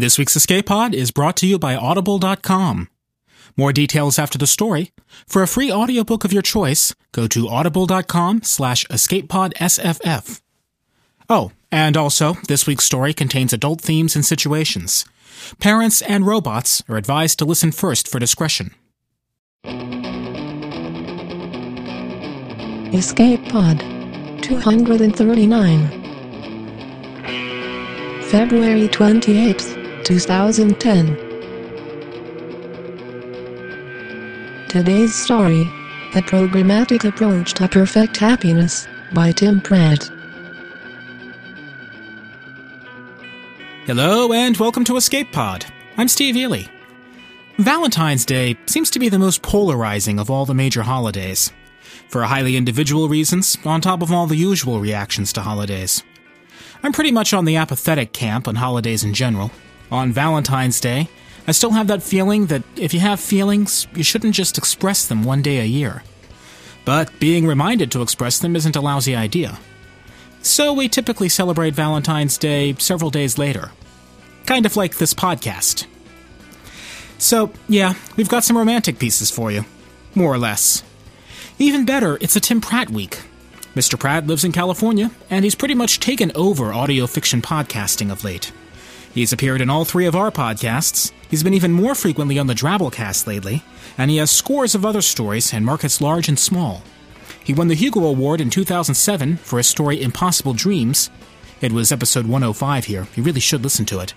This week's Escape Pod is brought to you by Audible.com. More details after the story. For a free audiobook of your choice, go to audible.com slash escapepodsff. Oh, and also, this week's story contains adult themes and situations. Parents and robots are advised to listen first for discretion. Escape Pod 239 February 28th, 2010 Today's story The Programmatic Approach to Perfect Happiness by Tim Pratt. Hello and welcome to Escape Pod. I'm Steve Eley. Valentine's Day seems to be the most polarizing of all the major holidays. For highly individual reasons, on top of all the usual reactions to holidays. I'm pretty much on the apathetic camp on holidays in general. On Valentine's Day, I still have that feeling that if you have feelings, you shouldn't just express them one day a year. But being reminded to express them isn't a lousy idea. So we typically celebrate Valentine's Day several days later. Kind of like this podcast. So, yeah, we've got some romantic pieces for you. More or less. Even better, it's a Tim Pratt week. Mr. Pratt lives in California, and he's pretty much taken over audio fiction podcasting of late. He's appeared in all three of our podcasts, he's been even more frequently on the Drabblecast lately, and he has scores of other stories in markets large and small. He won the Hugo Award in 2007 for his story Impossible Dreams. It was episode 105 here, you really should listen to it.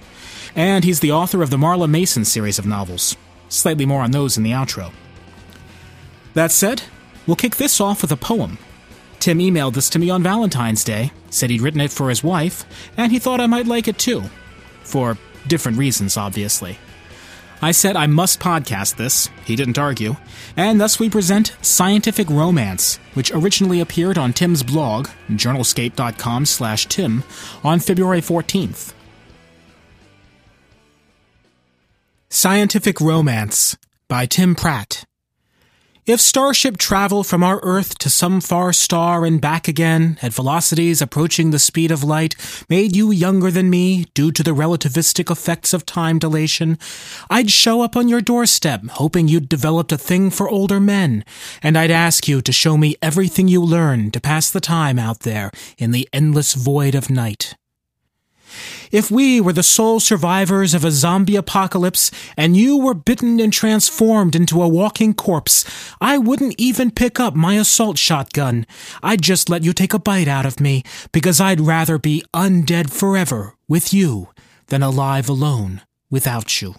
And he's the author of the Marla Mason series of novels. Slightly more on those in the outro. That said, we'll kick this off with a poem. Tim emailed this to me on Valentine's Day, said he'd written it for his wife, and he thought I might like it too. For different reasons, obviously. I said I must podcast this, he didn't argue, and thus we present Scientific Romance, which originally appeared on Tim's blog, journalscape.com slash Tim, on February 14th. Scientific Romance by Tim Pratt. If starship travel from our Earth to some far star and back again at velocities approaching the speed of light made you younger than me due to the relativistic effects of time dilation, I'd show up on your doorstep hoping you'd developed a thing for older men, and I'd ask you to show me everything you learned to pass the time out there in the endless void of night. If we were the sole survivors of a zombie apocalypse and you were bitten and transformed into a walking corpse, I wouldn't even pick up my assault shotgun. I'd just let you take a bite out of me because I'd rather be undead forever with you than alive alone without you.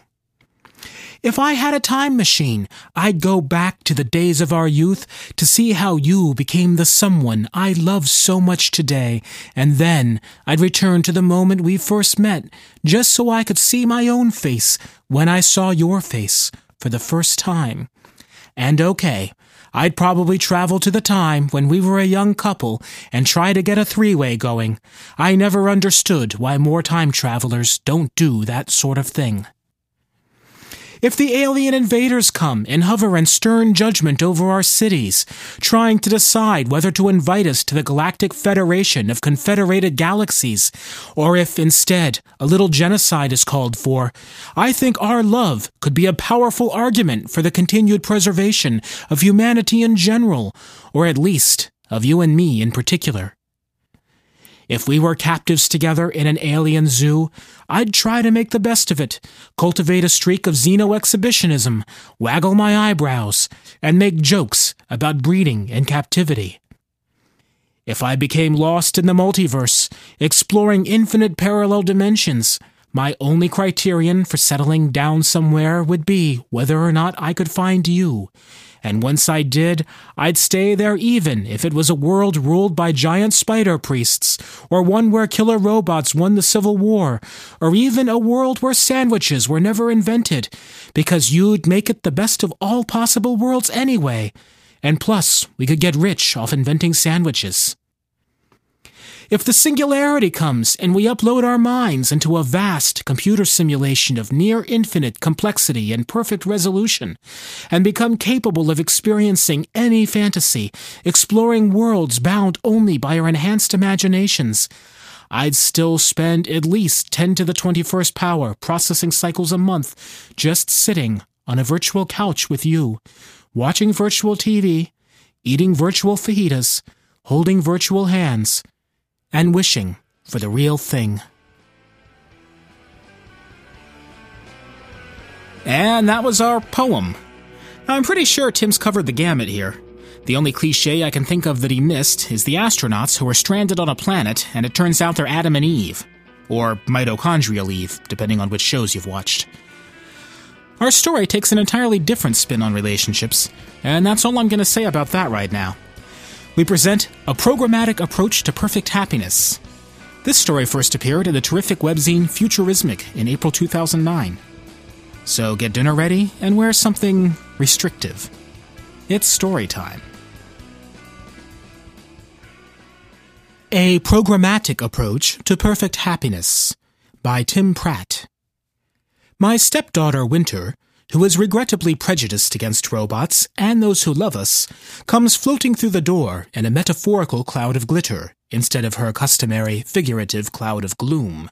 If I had a time machine, I'd go back to the days of our youth to see how you became the someone I love so much today, and then I'd return to the moment we first met, just so I could see my own face when I saw your face for the first time. And okay, I'd probably travel to the time when we were a young couple and try to get a three way going. I never understood why more time travelers don't do that sort of thing. If the alien invaders come and hover in stern judgment over our cities, trying to decide whether to invite us to the Galactic Federation of Confederated Galaxies, or if instead a little genocide is called for, I think our love could be a powerful argument for the continued preservation of humanity in general, or at least of you and me in particular. If we were captives together in an alien zoo, I'd try to make the best of it, cultivate a streak of xeno exhibitionism, waggle my eyebrows, and make jokes about breeding in captivity. If I became lost in the multiverse, exploring infinite parallel dimensions, my only criterion for settling down somewhere would be whether or not I could find you, and once I did, I'd stay there even if it was a world ruled by giant spider priests, or one where killer robots won the Civil War, or even a world where sandwiches were never invented, because you'd make it the best of all possible worlds anyway. And plus, we could get rich off inventing sandwiches. If the singularity comes and we upload our minds into a vast computer simulation of near infinite complexity and perfect resolution, and become capable of experiencing any fantasy, exploring worlds bound only by our enhanced imaginations, I'd still spend at least 10 to the 21st power processing cycles a month just sitting on a virtual couch with you, watching virtual TV, eating virtual fajitas, holding virtual hands, and wishing for the real thing. And that was our poem. Now, I'm pretty sure Tim's covered the gamut here. The only cliche I can think of that he missed is the astronauts who are stranded on a planet and it turns out they're Adam and Eve. Or mitochondrial Eve, depending on which shows you've watched. Our story takes an entirely different spin on relationships, and that's all I'm going to say about that right now. We present a programmatic approach to perfect happiness. This story first appeared in the terrific webzine Futurismic in April 2009. So get dinner ready and wear something restrictive. It's story time. A Programmatic Approach to Perfect Happiness by Tim Pratt. My stepdaughter Winter, who is regrettably prejudiced against robots and those who love us, comes floating through the door in a metaphorical cloud of glitter instead of her customary figurative cloud of gloom.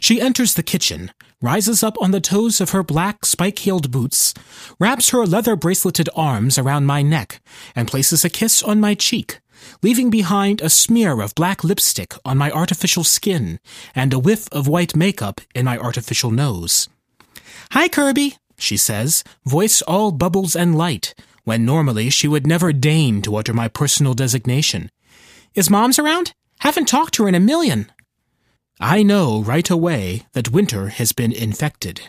She enters the kitchen, rises up on the toes of her black spike heeled boots, wraps her leather braceleted arms around my neck, and places a kiss on my cheek, leaving behind a smear of black lipstick on my artificial skin and a whiff of white makeup in my artificial nose. Hi, Kirby, she says, voice all bubbles and light, when normally she would never deign to utter my personal designation. Is Mom's around? Haven't talked to her in a million. I know right away that Winter has been infected.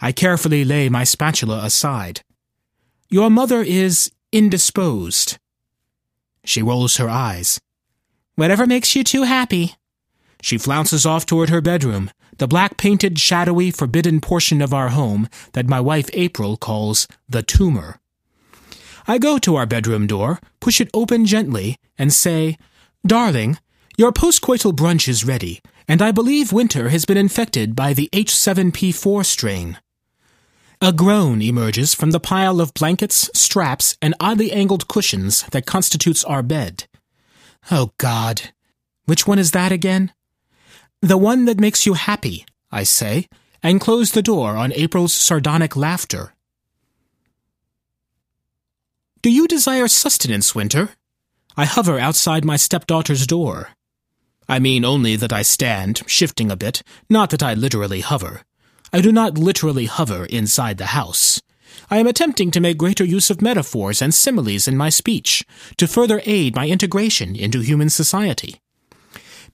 I carefully lay my spatula aside. Your mother is indisposed. She rolls her eyes. Whatever makes you too happy. She flounces off toward her bedroom, the black painted, shadowy, forbidden portion of our home that my wife April calls the tumor. I go to our bedroom door, push it open gently, and say, Darling, your postcoital brunch is ready, and I believe Winter has been infected by the H7P4 strain. A groan emerges from the pile of blankets, straps, and oddly angled cushions that constitutes our bed. Oh, God. Which one is that again? The one that makes you happy, I say, and close the door on April's sardonic laughter. Do you desire sustenance, Winter? I hover outside my stepdaughter's door. I mean only that I stand, shifting a bit, not that I literally hover. I do not literally hover inside the house. I am attempting to make greater use of metaphors and similes in my speech, to further aid my integration into human society.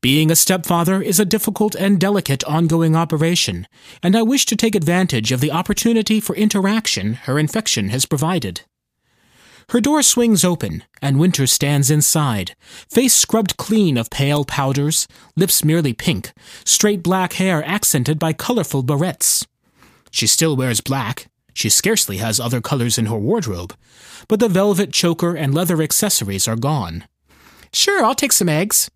Being a stepfather is a difficult and delicate ongoing operation, and I wish to take advantage of the opportunity for interaction her infection has provided. Her door swings open, and Winter stands inside, face scrubbed clean of pale powders, lips merely pink, straight black hair accented by colorful barrettes. She still wears black. She scarcely has other colors in her wardrobe, but the velvet choker and leather accessories are gone. Sure, I'll take some eggs.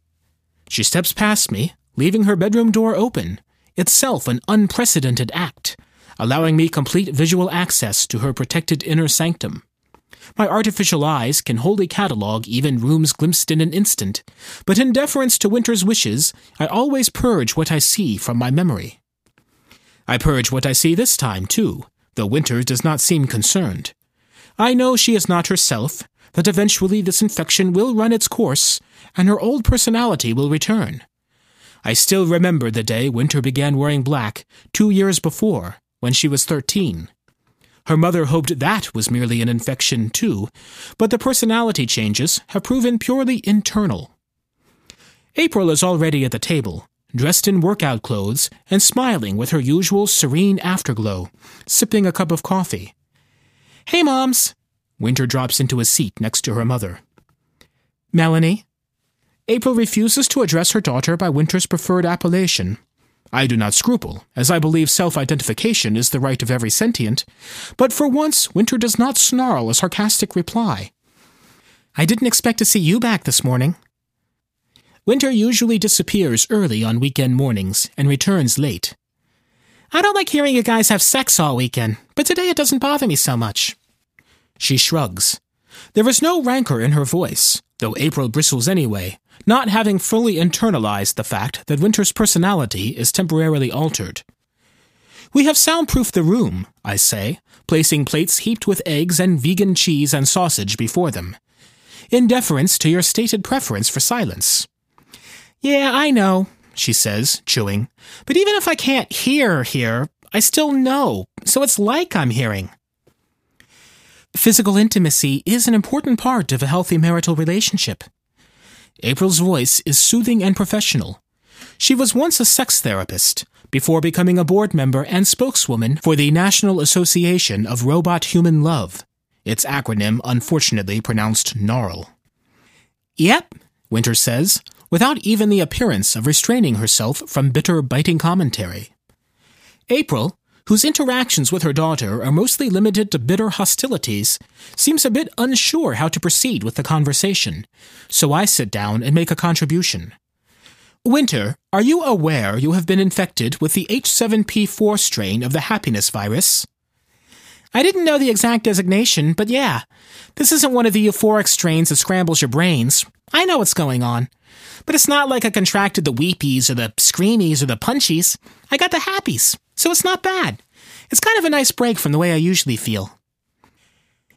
She steps past me, leaving her bedroom door open, itself an unprecedented act, allowing me complete visual access to her protected inner sanctum. My artificial eyes can wholly catalogue even rooms glimpsed in an instant, but in deference to Winter's wishes, I always purge what I see from my memory. I purge what I see this time, too, though Winter does not seem concerned. I know she is not herself, that eventually this infection will run its course, and her old personality will return. I still remember the day Winter began wearing black, two years before, when she was thirteen. Her mother hoped that was merely an infection, too, but the personality changes have proven purely internal. April is already at the table, dressed in workout clothes and smiling with her usual serene afterglow, sipping a cup of coffee. Hey, Moms! Winter drops into a seat next to her mother. Melanie? April refuses to address her daughter by Winter's preferred appellation, I do not scruple, as I believe self identification is the right of every sentient, but for once Winter does not snarl a sarcastic reply. I didn't expect to see you back this morning. Winter usually disappears early on weekend mornings and returns late. I don't like hearing you guys have sex all weekend, but today it doesn't bother me so much. She shrugs. There is no rancor in her voice, though April bristles anyway, not having fully internalized the fact that Winter's personality is temporarily altered. We have soundproofed the room, I say, placing plates heaped with eggs and vegan cheese and sausage before them, in deference to your stated preference for silence. Yeah, I know, she says, chewing, but even if I can't hear here, I still know, so it's like I'm hearing. Physical intimacy is an important part of a healthy marital relationship. April's voice is soothing and professional. She was once a sex therapist, before becoming a board member and spokeswoman for the National Association of Robot Human Love, its acronym unfortunately pronounced NARL. Yep, Winter says, without even the appearance of restraining herself from bitter, biting commentary. April, whose interactions with her daughter are mostly limited to bitter hostilities, seems a bit unsure how to proceed with the conversation, so I sit down and make a contribution. Winter, are you aware you have been infected with the H7P4 strain of the happiness virus? I didn't know the exact designation, but yeah, this isn't one of the euphoric strains that scrambles your brains. I know what's going on. But it's not like I contracted the weepies or the screamies or the punchies. I got the happies, so it's not bad. It's kind of a nice break from the way I usually feel.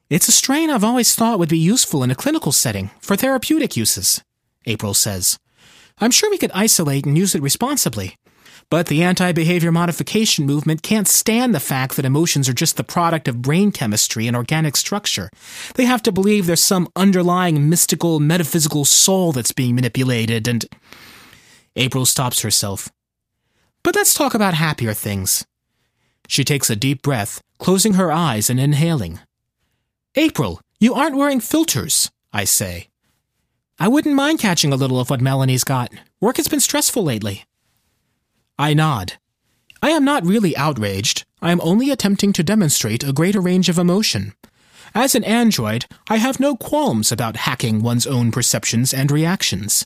It's a strain I've always thought would be useful in a clinical setting for therapeutic uses, April says. I'm sure we could isolate and use it responsibly. But the anti behavior modification movement can't stand the fact that emotions are just the product of brain chemistry and organic structure. They have to believe there's some underlying mystical, metaphysical soul that's being manipulated, and. April stops herself. But let's talk about happier things. She takes a deep breath, closing her eyes and inhaling. April, you aren't wearing filters, I say. I wouldn't mind catching a little of what Melanie's got. Work has been stressful lately. I nod. I am not really outraged. I am only attempting to demonstrate a greater range of emotion. As an android, I have no qualms about hacking one's own perceptions and reactions.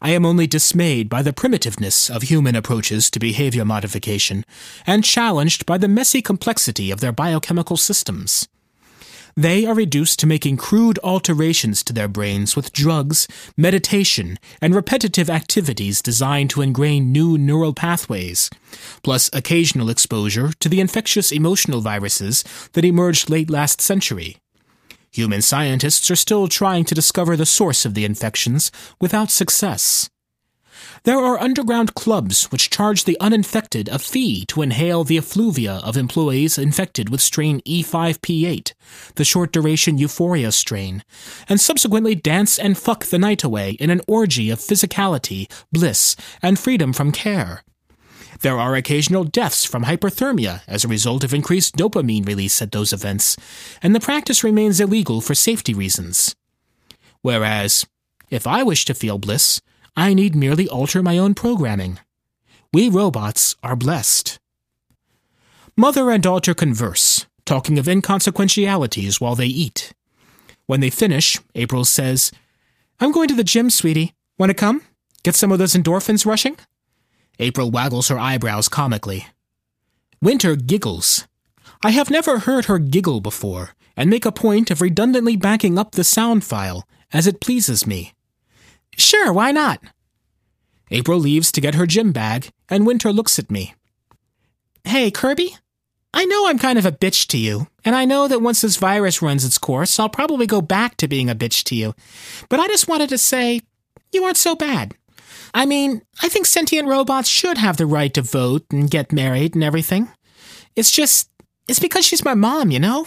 I am only dismayed by the primitiveness of human approaches to behavior modification and challenged by the messy complexity of their biochemical systems. They are reduced to making crude alterations to their brains with drugs, meditation, and repetitive activities designed to ingrain new neural pathways, plus occasional exposure to the infectious emotional viruses that emerged late last century. Human scientists are still trying to discover the source of the infections without success. There are underground clubs which charge the uninfected a fee to inhale the effluvia of employees infected with strain E5P8, the short duration euphoria strain, and subsequently dance and fuck the night away in an orgy of physicality, bliss, and freedom from care. There are occasional deaths from hyperthermia as a result of increased dopamine release at those events, and the practice remains illegal for safety reasons. Whereas, if I wish to feel bliss, I need merely alter my own programming. We robots are blessed. Mother and daughter converse, talking of inconsequentialities while they eat. When they finish, April says, I'm going to the gym, sweetie. Want to come? Get some of those endorphins rushing? April waggles her eyebrows comically. Winter giggles. I have never heard her giggle before, and make a point of redundantly backing up the sound file, as it pleases me. Sure, why not? April leaves to get her gym bag, and Winter looks at me. Hey, Kirby? I know I'm kind of a bitch to you, and I know that once this virus runs its course, I'll probably go back to being a bitch to you. But I just wanted to say, you aren't so bad. I mean, I think sentient robots should have the right to vote and get married and everything. It's just, it's because she's my mom, you know?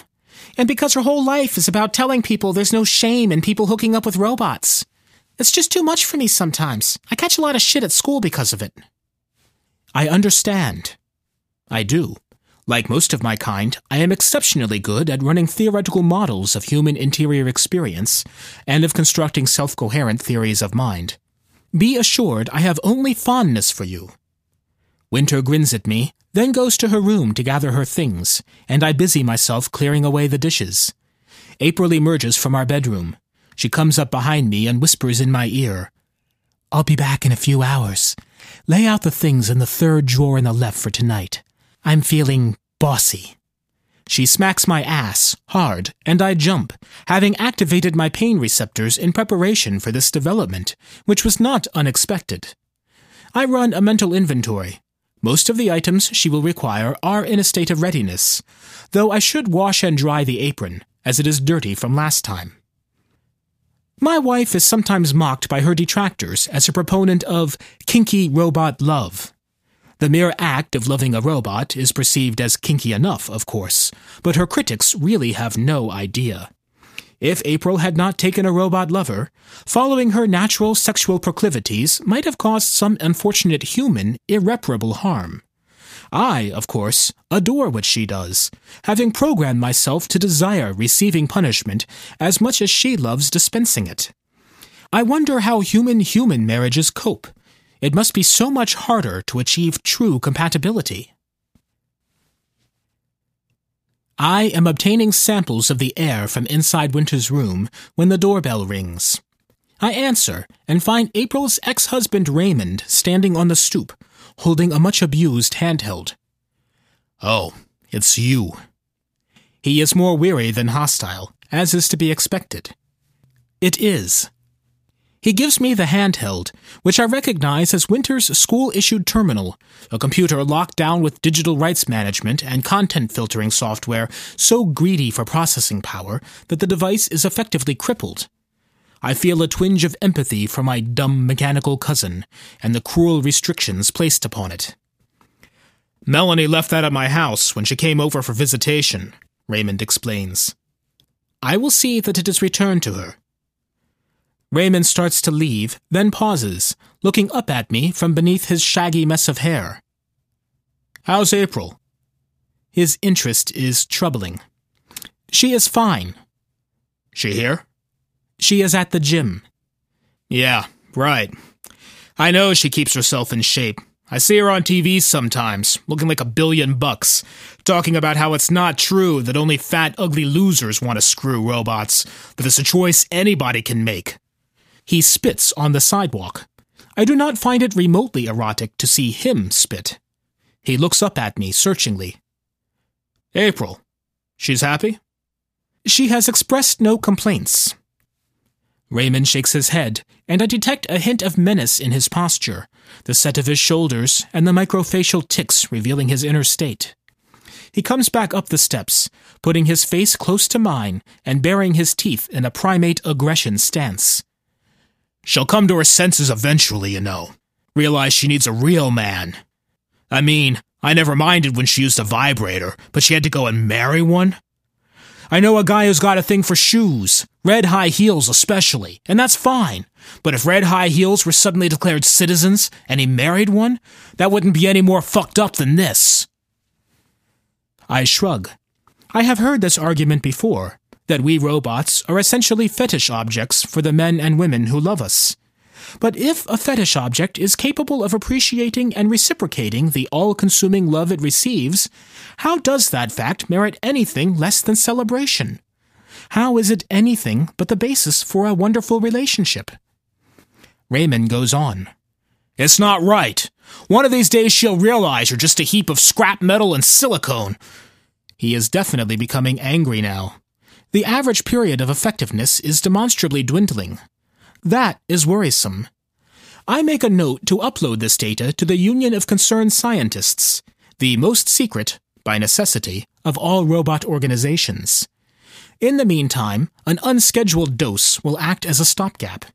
And because her whole life is about telling people there's no shame in people hooking up with robots. It's just too much for me sometimes. I catch a lot of shit at school because of it. I understand. I do. Like most of my kind, I am exceptionally good at running theoretical models of human interior experience and of constructing self coherent theories of mind. Be assured I have only fondness for you. Winter grins at me, then goes to her room to gather her things, and I busy myself clearing away the dishes. April emerges from our bedroom. She comes up behind me and whispers in my ear, I'll be back in a few hours. Lay out the things in the third drawer in the left for tonight. I'm feeling bossy. She smacks my ass hard, and I jump, having activated my pain receptors in preparation for this development, which was not unexpected. I run a mental inventory. Most of the items she will require are in a state of readiness, though I should wash and dry the apron, as it is dirty from last time. My wife is sometimes mocked by her detractors as a proponent of kinky robot love. The mere act of loving a robot is perceived as kinky enough, of course, but her critics really have no idea. If April had not taken a robot lover, following her natural sexual proclivities might have caused some unfortunate human irreparable harm. I, of course, adore what she does, having programmed myself to desire receiving punishment as much as she loves dispensing it. I wonder how human human marriages cope. It must be so much harder to achieve true compatibility. I am obtaining samples of the air from inside Winter's room when the doorbell rings. I answer and find April's ex husband Raymond standing on the stoop, holding a much abused handheld. Oh, it's you. He is more weary than hostile, as is to be expected. It is. He gives me the handheld, which I recognize as Winter's school issued terminal, a computer locked down with digital rights management and content filtering software so greedy for processing power that the device is effectively crippled. I feel a twinge of empathy for my dumb mechanical cousin and the cruel restrictions placed upon it. Melanie left that at my house when she came over for visitation, Raymond explains. I will see that it is returned to her. Raymond starts to leave, then pauses, looking up at me from beneath his shaggy mess of hair. How's April? His interest is troubling. She is fine. She here? She is at the gym. Yeah, right. I know she keeps herself in shape. I see her on TV sometimes, looking like a billion bucks, talking about how it's not true that only fat, ugly losers want to screw robots, that it's a choice anybody can make. He spits on the sidewalk. I do not find it remotely erotic to see him spit. He looks up at me searchingly. April. She's happy? She has expressed no complaints. Raymond shakes his head, and I detect a hint of menace in his posture, the set of his shoulders, and the microfacial tics revealing his inner state. He comes back up the steps, putting his face close to mine and baring his teeth in a primate aggression stance. She'll come to her senses eventually, you know. Realize she needs a real man. I mean, I never minded when she used a vibrator, but she had to go and marry one? I know a guy who's got a thing for shoes, red high heels especially, and that's fine. But if red high heels were suddenly declared citizens and he married one, that wouldn't be any more fucked up than this. I shrug. I have heard this argument before that we robots are essentially fetish objects for the men and women who love us. But if a fetish object is capable of appreciating and reciprocating the all consuming love it receives, how does that fact merit anything less than celebration? How is it anything but the basis for a wonderful relationship? Raymond goes on. It's not right. One of these days she'll realize you're just a heap of scrap metal and silicone. He is definitely becoming angry now. The average period of effectiveness is demonstrably dwindling. That is worrisome. I make a note to upload this data to the Union of Concerned Scientists, the most secret, by necessity, of all robot organizations. In the meantime, an unscheduled dose will act as a stopgap.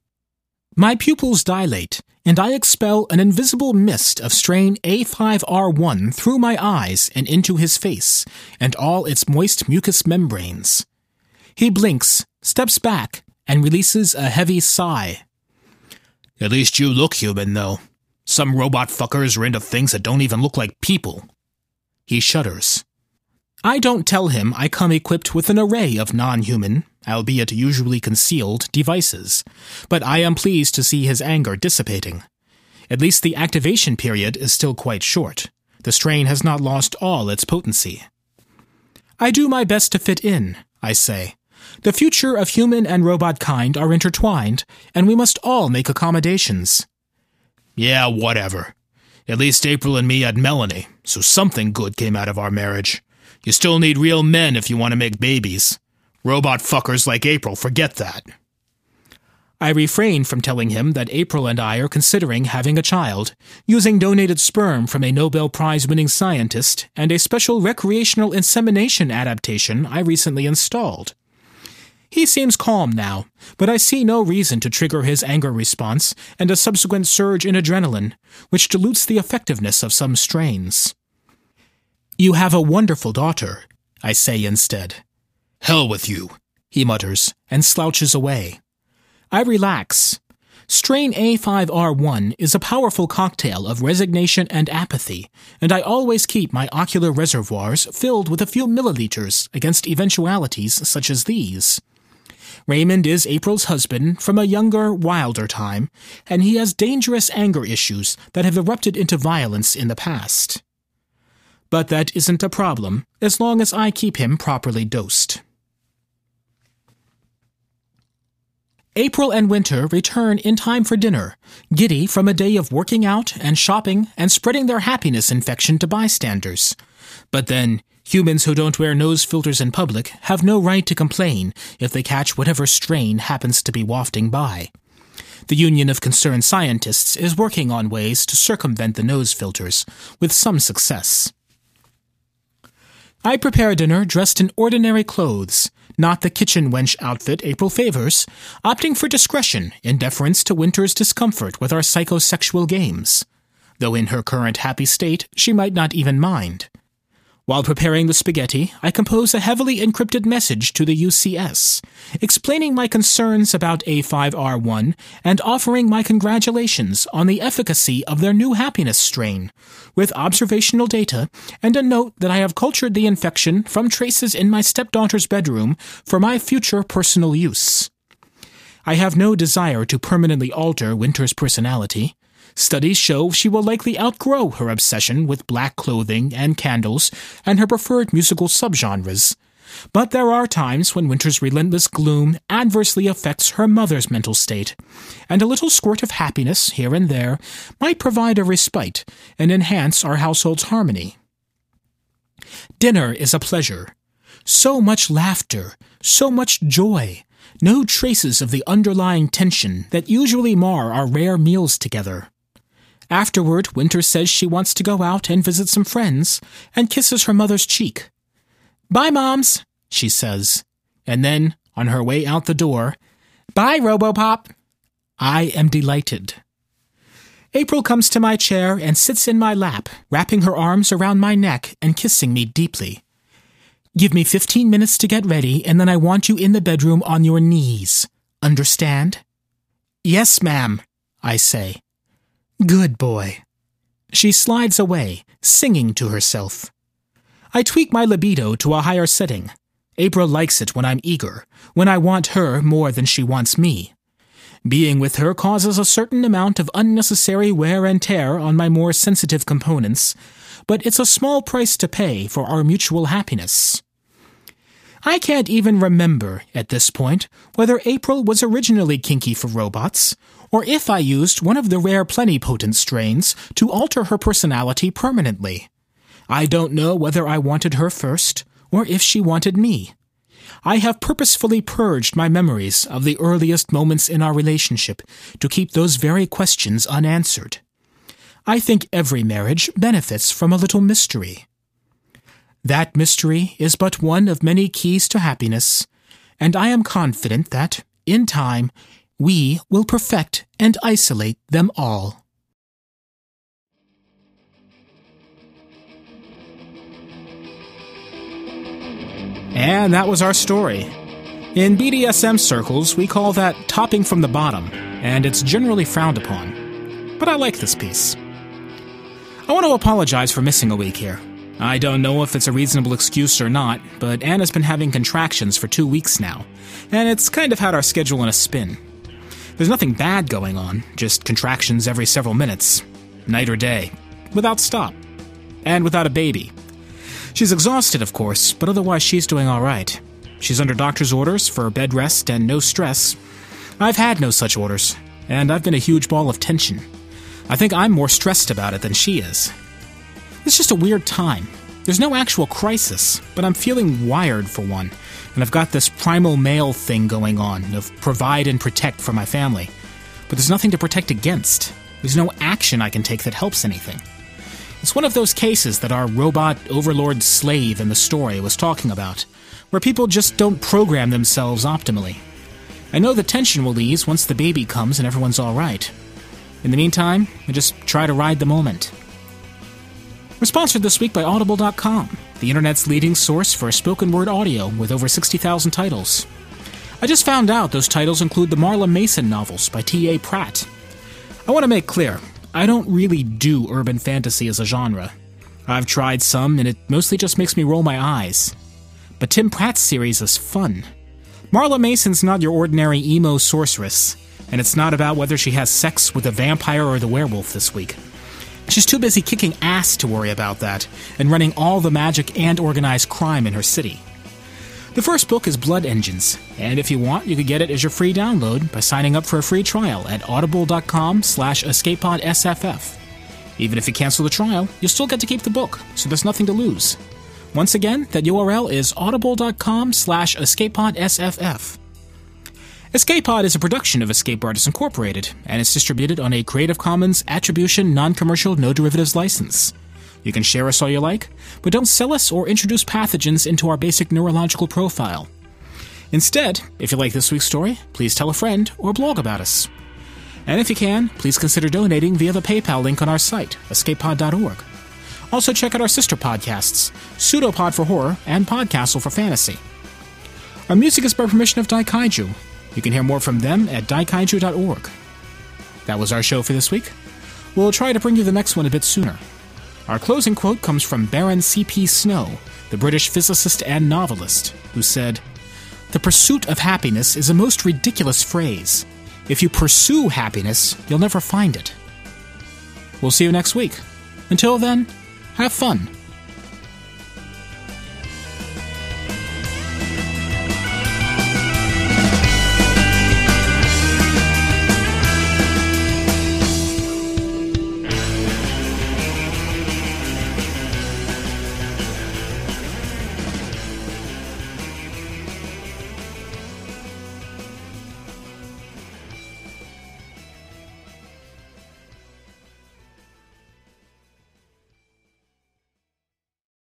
My pupils dilate, and I expel an invisible mist of strain A5R1 through my eyes and into his face, and all its moist mucous membranes. He blinks, steps back, and releases a heavy sigh. At least you look human, though. Some robot fuckers are into things that don't even look like people. He shudders. I don't tell him I come equipped with an array of non human, albeit usually concealed, devices, but I am pleased to see his anger dissipating. At least the activation period is still quite short. The strain has not lost all its potency. I do my best to fit in, I say, the future of human and robot kind are intertwined, and we must all make accommodations. Yeah, whatever. At least April and me had Melanie, so something good came out of our marriage. You still need real men if you want to make babies. Robot fuckers like April forget that. I refrain from telling him that April and I are considering having a child, using donated sperm from a Nobel Prize winning scientist and a special recreational insemination adaptation I recently installed. He seems calm now, but I see no reason to trigger his anger response and a subsequent surge in adrenaline, which dilutes the effectiveness of some strains. You have a wonderful daughter, I say instead. Hell with you, he mutters and slouches away. I relax. Strain A5R1 is a powerful cocktail of resignation and apathy, and I always keep my ocular reservoirs filled with a few milliliters against eventualities such as these. Raymond is April's husband from a younger, wilder time, and he has dangerous anger issues that have erupted into violence in the past. But that isn't a problem as long as I keep him properly dosed. April and Winter return in time for dinner, giddy from a day of working out and shopping and spreading their happiness infection to bystanders. But then, humans who don't wear nose filters in public have no right to complain if they catch whatever strain happens to be wafting by. The Union of Concerned Scientists is working on ways to circumvent the nose filters, with some success. I prepare dinner dressed in ordinary clothes, not the kitchen wench outfit April favors, opting for discretion in deference to Winter's discomfort with our psychosexual games. Though in her current happy state, she might not even mind. While preparing the spaghetti, I compose a heavily encrypted message to the UCS, explaining my concerns about A5R1 and offering my congratulations on the efficacy of their new happiness strain, with observational data and a note that I have cultured the infection from traces in my stepdaughter's bedroom for my future personal use. I have no desire to permanently alter Winter's personality. Studies show she will likely outgrow her obsession with black clothing and candles and her preferred musical subgenres. But there are times when Winter's relentless gloom adversely affects her mother's mental state, and a little squirt of happiness here and there might provide a respite and enhance our household's harmony. Dinner is a pleasure. So much laughter, so much joy, no traces of the underlying tension that usually mar our rare meals together. Afterward, Winter says she wants to go out and visit some friends, and kisses her mother's cheek. Bye, Moms, she says. And then, on her way out the door, Bye, Robopop. I am delighted. April comes to my chair and sits in my lap, wrapping her arms around my neck and kissing me deeply. Give me 15 minutes to get ready, and then I want you in the bedroom on your knees. Understand? Yes, ma'am, I say. Good boy. She slides away, singing to herself. I tweak my libido to a higher setting. April likes it when I'm eager, when I want her more than she wants me. Being with her causes a certain amount of unnecessary wear and tear on my more sensitive components, but it's a small price to pay for our mutual happiness. I can't even remember, at this point, whether April was originally kinky for robots, or if I used one of the rare plenipotent strains to alter her personality permanently. I don't know whether I wanted her first, or if she wanted me. I have purposefully purged my memories of the earliest moments in our relationship to keep those very questions unanswered. I think every marriage benefits from a little mystery. That mystery is but one of many keys to happiness, and I am confident that, in time, we will perfect and isolate them all. And that was our story. In BDSM circles, we call that topping from the bottom, and it's generally frowned upon. But I like this piece. I want to apologize for missing a week here. I don't know if it's a reasonable excuse or not, but Anna's been having contractions for two weeks now, and it's kind of had our schedule in a spin. There's nothing bad going on, just contractions every several minutes, night or day, without stop, and without a baby. She's exhausted, of course, but otherwise she's doing alright. She's under doctor's orders for bed rest and no stress. I've had no such orders, and I've been a huge ball of tension. I think I'm more stressed about it than she is. It's just a weird time. There's no actual crisis, but I'm feeling wired for one, and I've got this primal male thing going on of provide and protect for my family. But there's nothing to protect against. There's no action I can take that helps anything. It's one of those cases that our robot overlord slave in the story was talking about, where people just don't program themselves optimally. I know the tension will ease once the baby comes and everyone's alright. In the meantime, I just try to ride the moment. We're sponsored this week by Audible.com, the internet's leading source for spoken word audio with over 60,000 titles. I just found out those titles include the Marla Mason novels by T.A. Pratt. I want to make clear, I don't really do urban fantasy as a genre. I've tried some, and it mostly just makes me roll my eyes. But Tim Pratt's series is fun. Marla Mason's not your ordinary emo sorceress, and it's not about whether she has sex with a vampire or the werewolf this week. She's too busy kicking ass to worry about that, and running all the magic and organized crime in her city. The first book is Blood Engines, and if you want, you can get it as your free download by signing up for a free trial at audible.com slash escapepodsff. Even if you cancel the trial, you'll still get to keep the book, so there's nothing to lose. Once again, that URL is audible.com slash escapepodsff. EscapePod is a production of Escape Artists Incorporated, and is distributed on a Creative Commons Attribution Non-Commercial No Derivatives license. You can share us all you like, but don't sell us or introduce pathogens into our basic neurological profile. Instead, if you like this week's story, please tell a friend or blog about us. And if you can, please consider donating via the PayPal link on our site, escapepod.org. Also, check out our sister podcasts, Pseudopod for Horror and Podcastle for Fantasy. Our music is by permission of Daikaiju. You can hear more from them at daikaiju.org. That was our show for this week. We'll try to bring you the next one a bit sooner. Our closing quote comes from Baron C.P. Snow, the British physicist and novelist, who said, The pursuit of happiness is a most ridiculous phrase. If you pursue happiness, you'll never find it. We'll see you next week. Until then, have fun.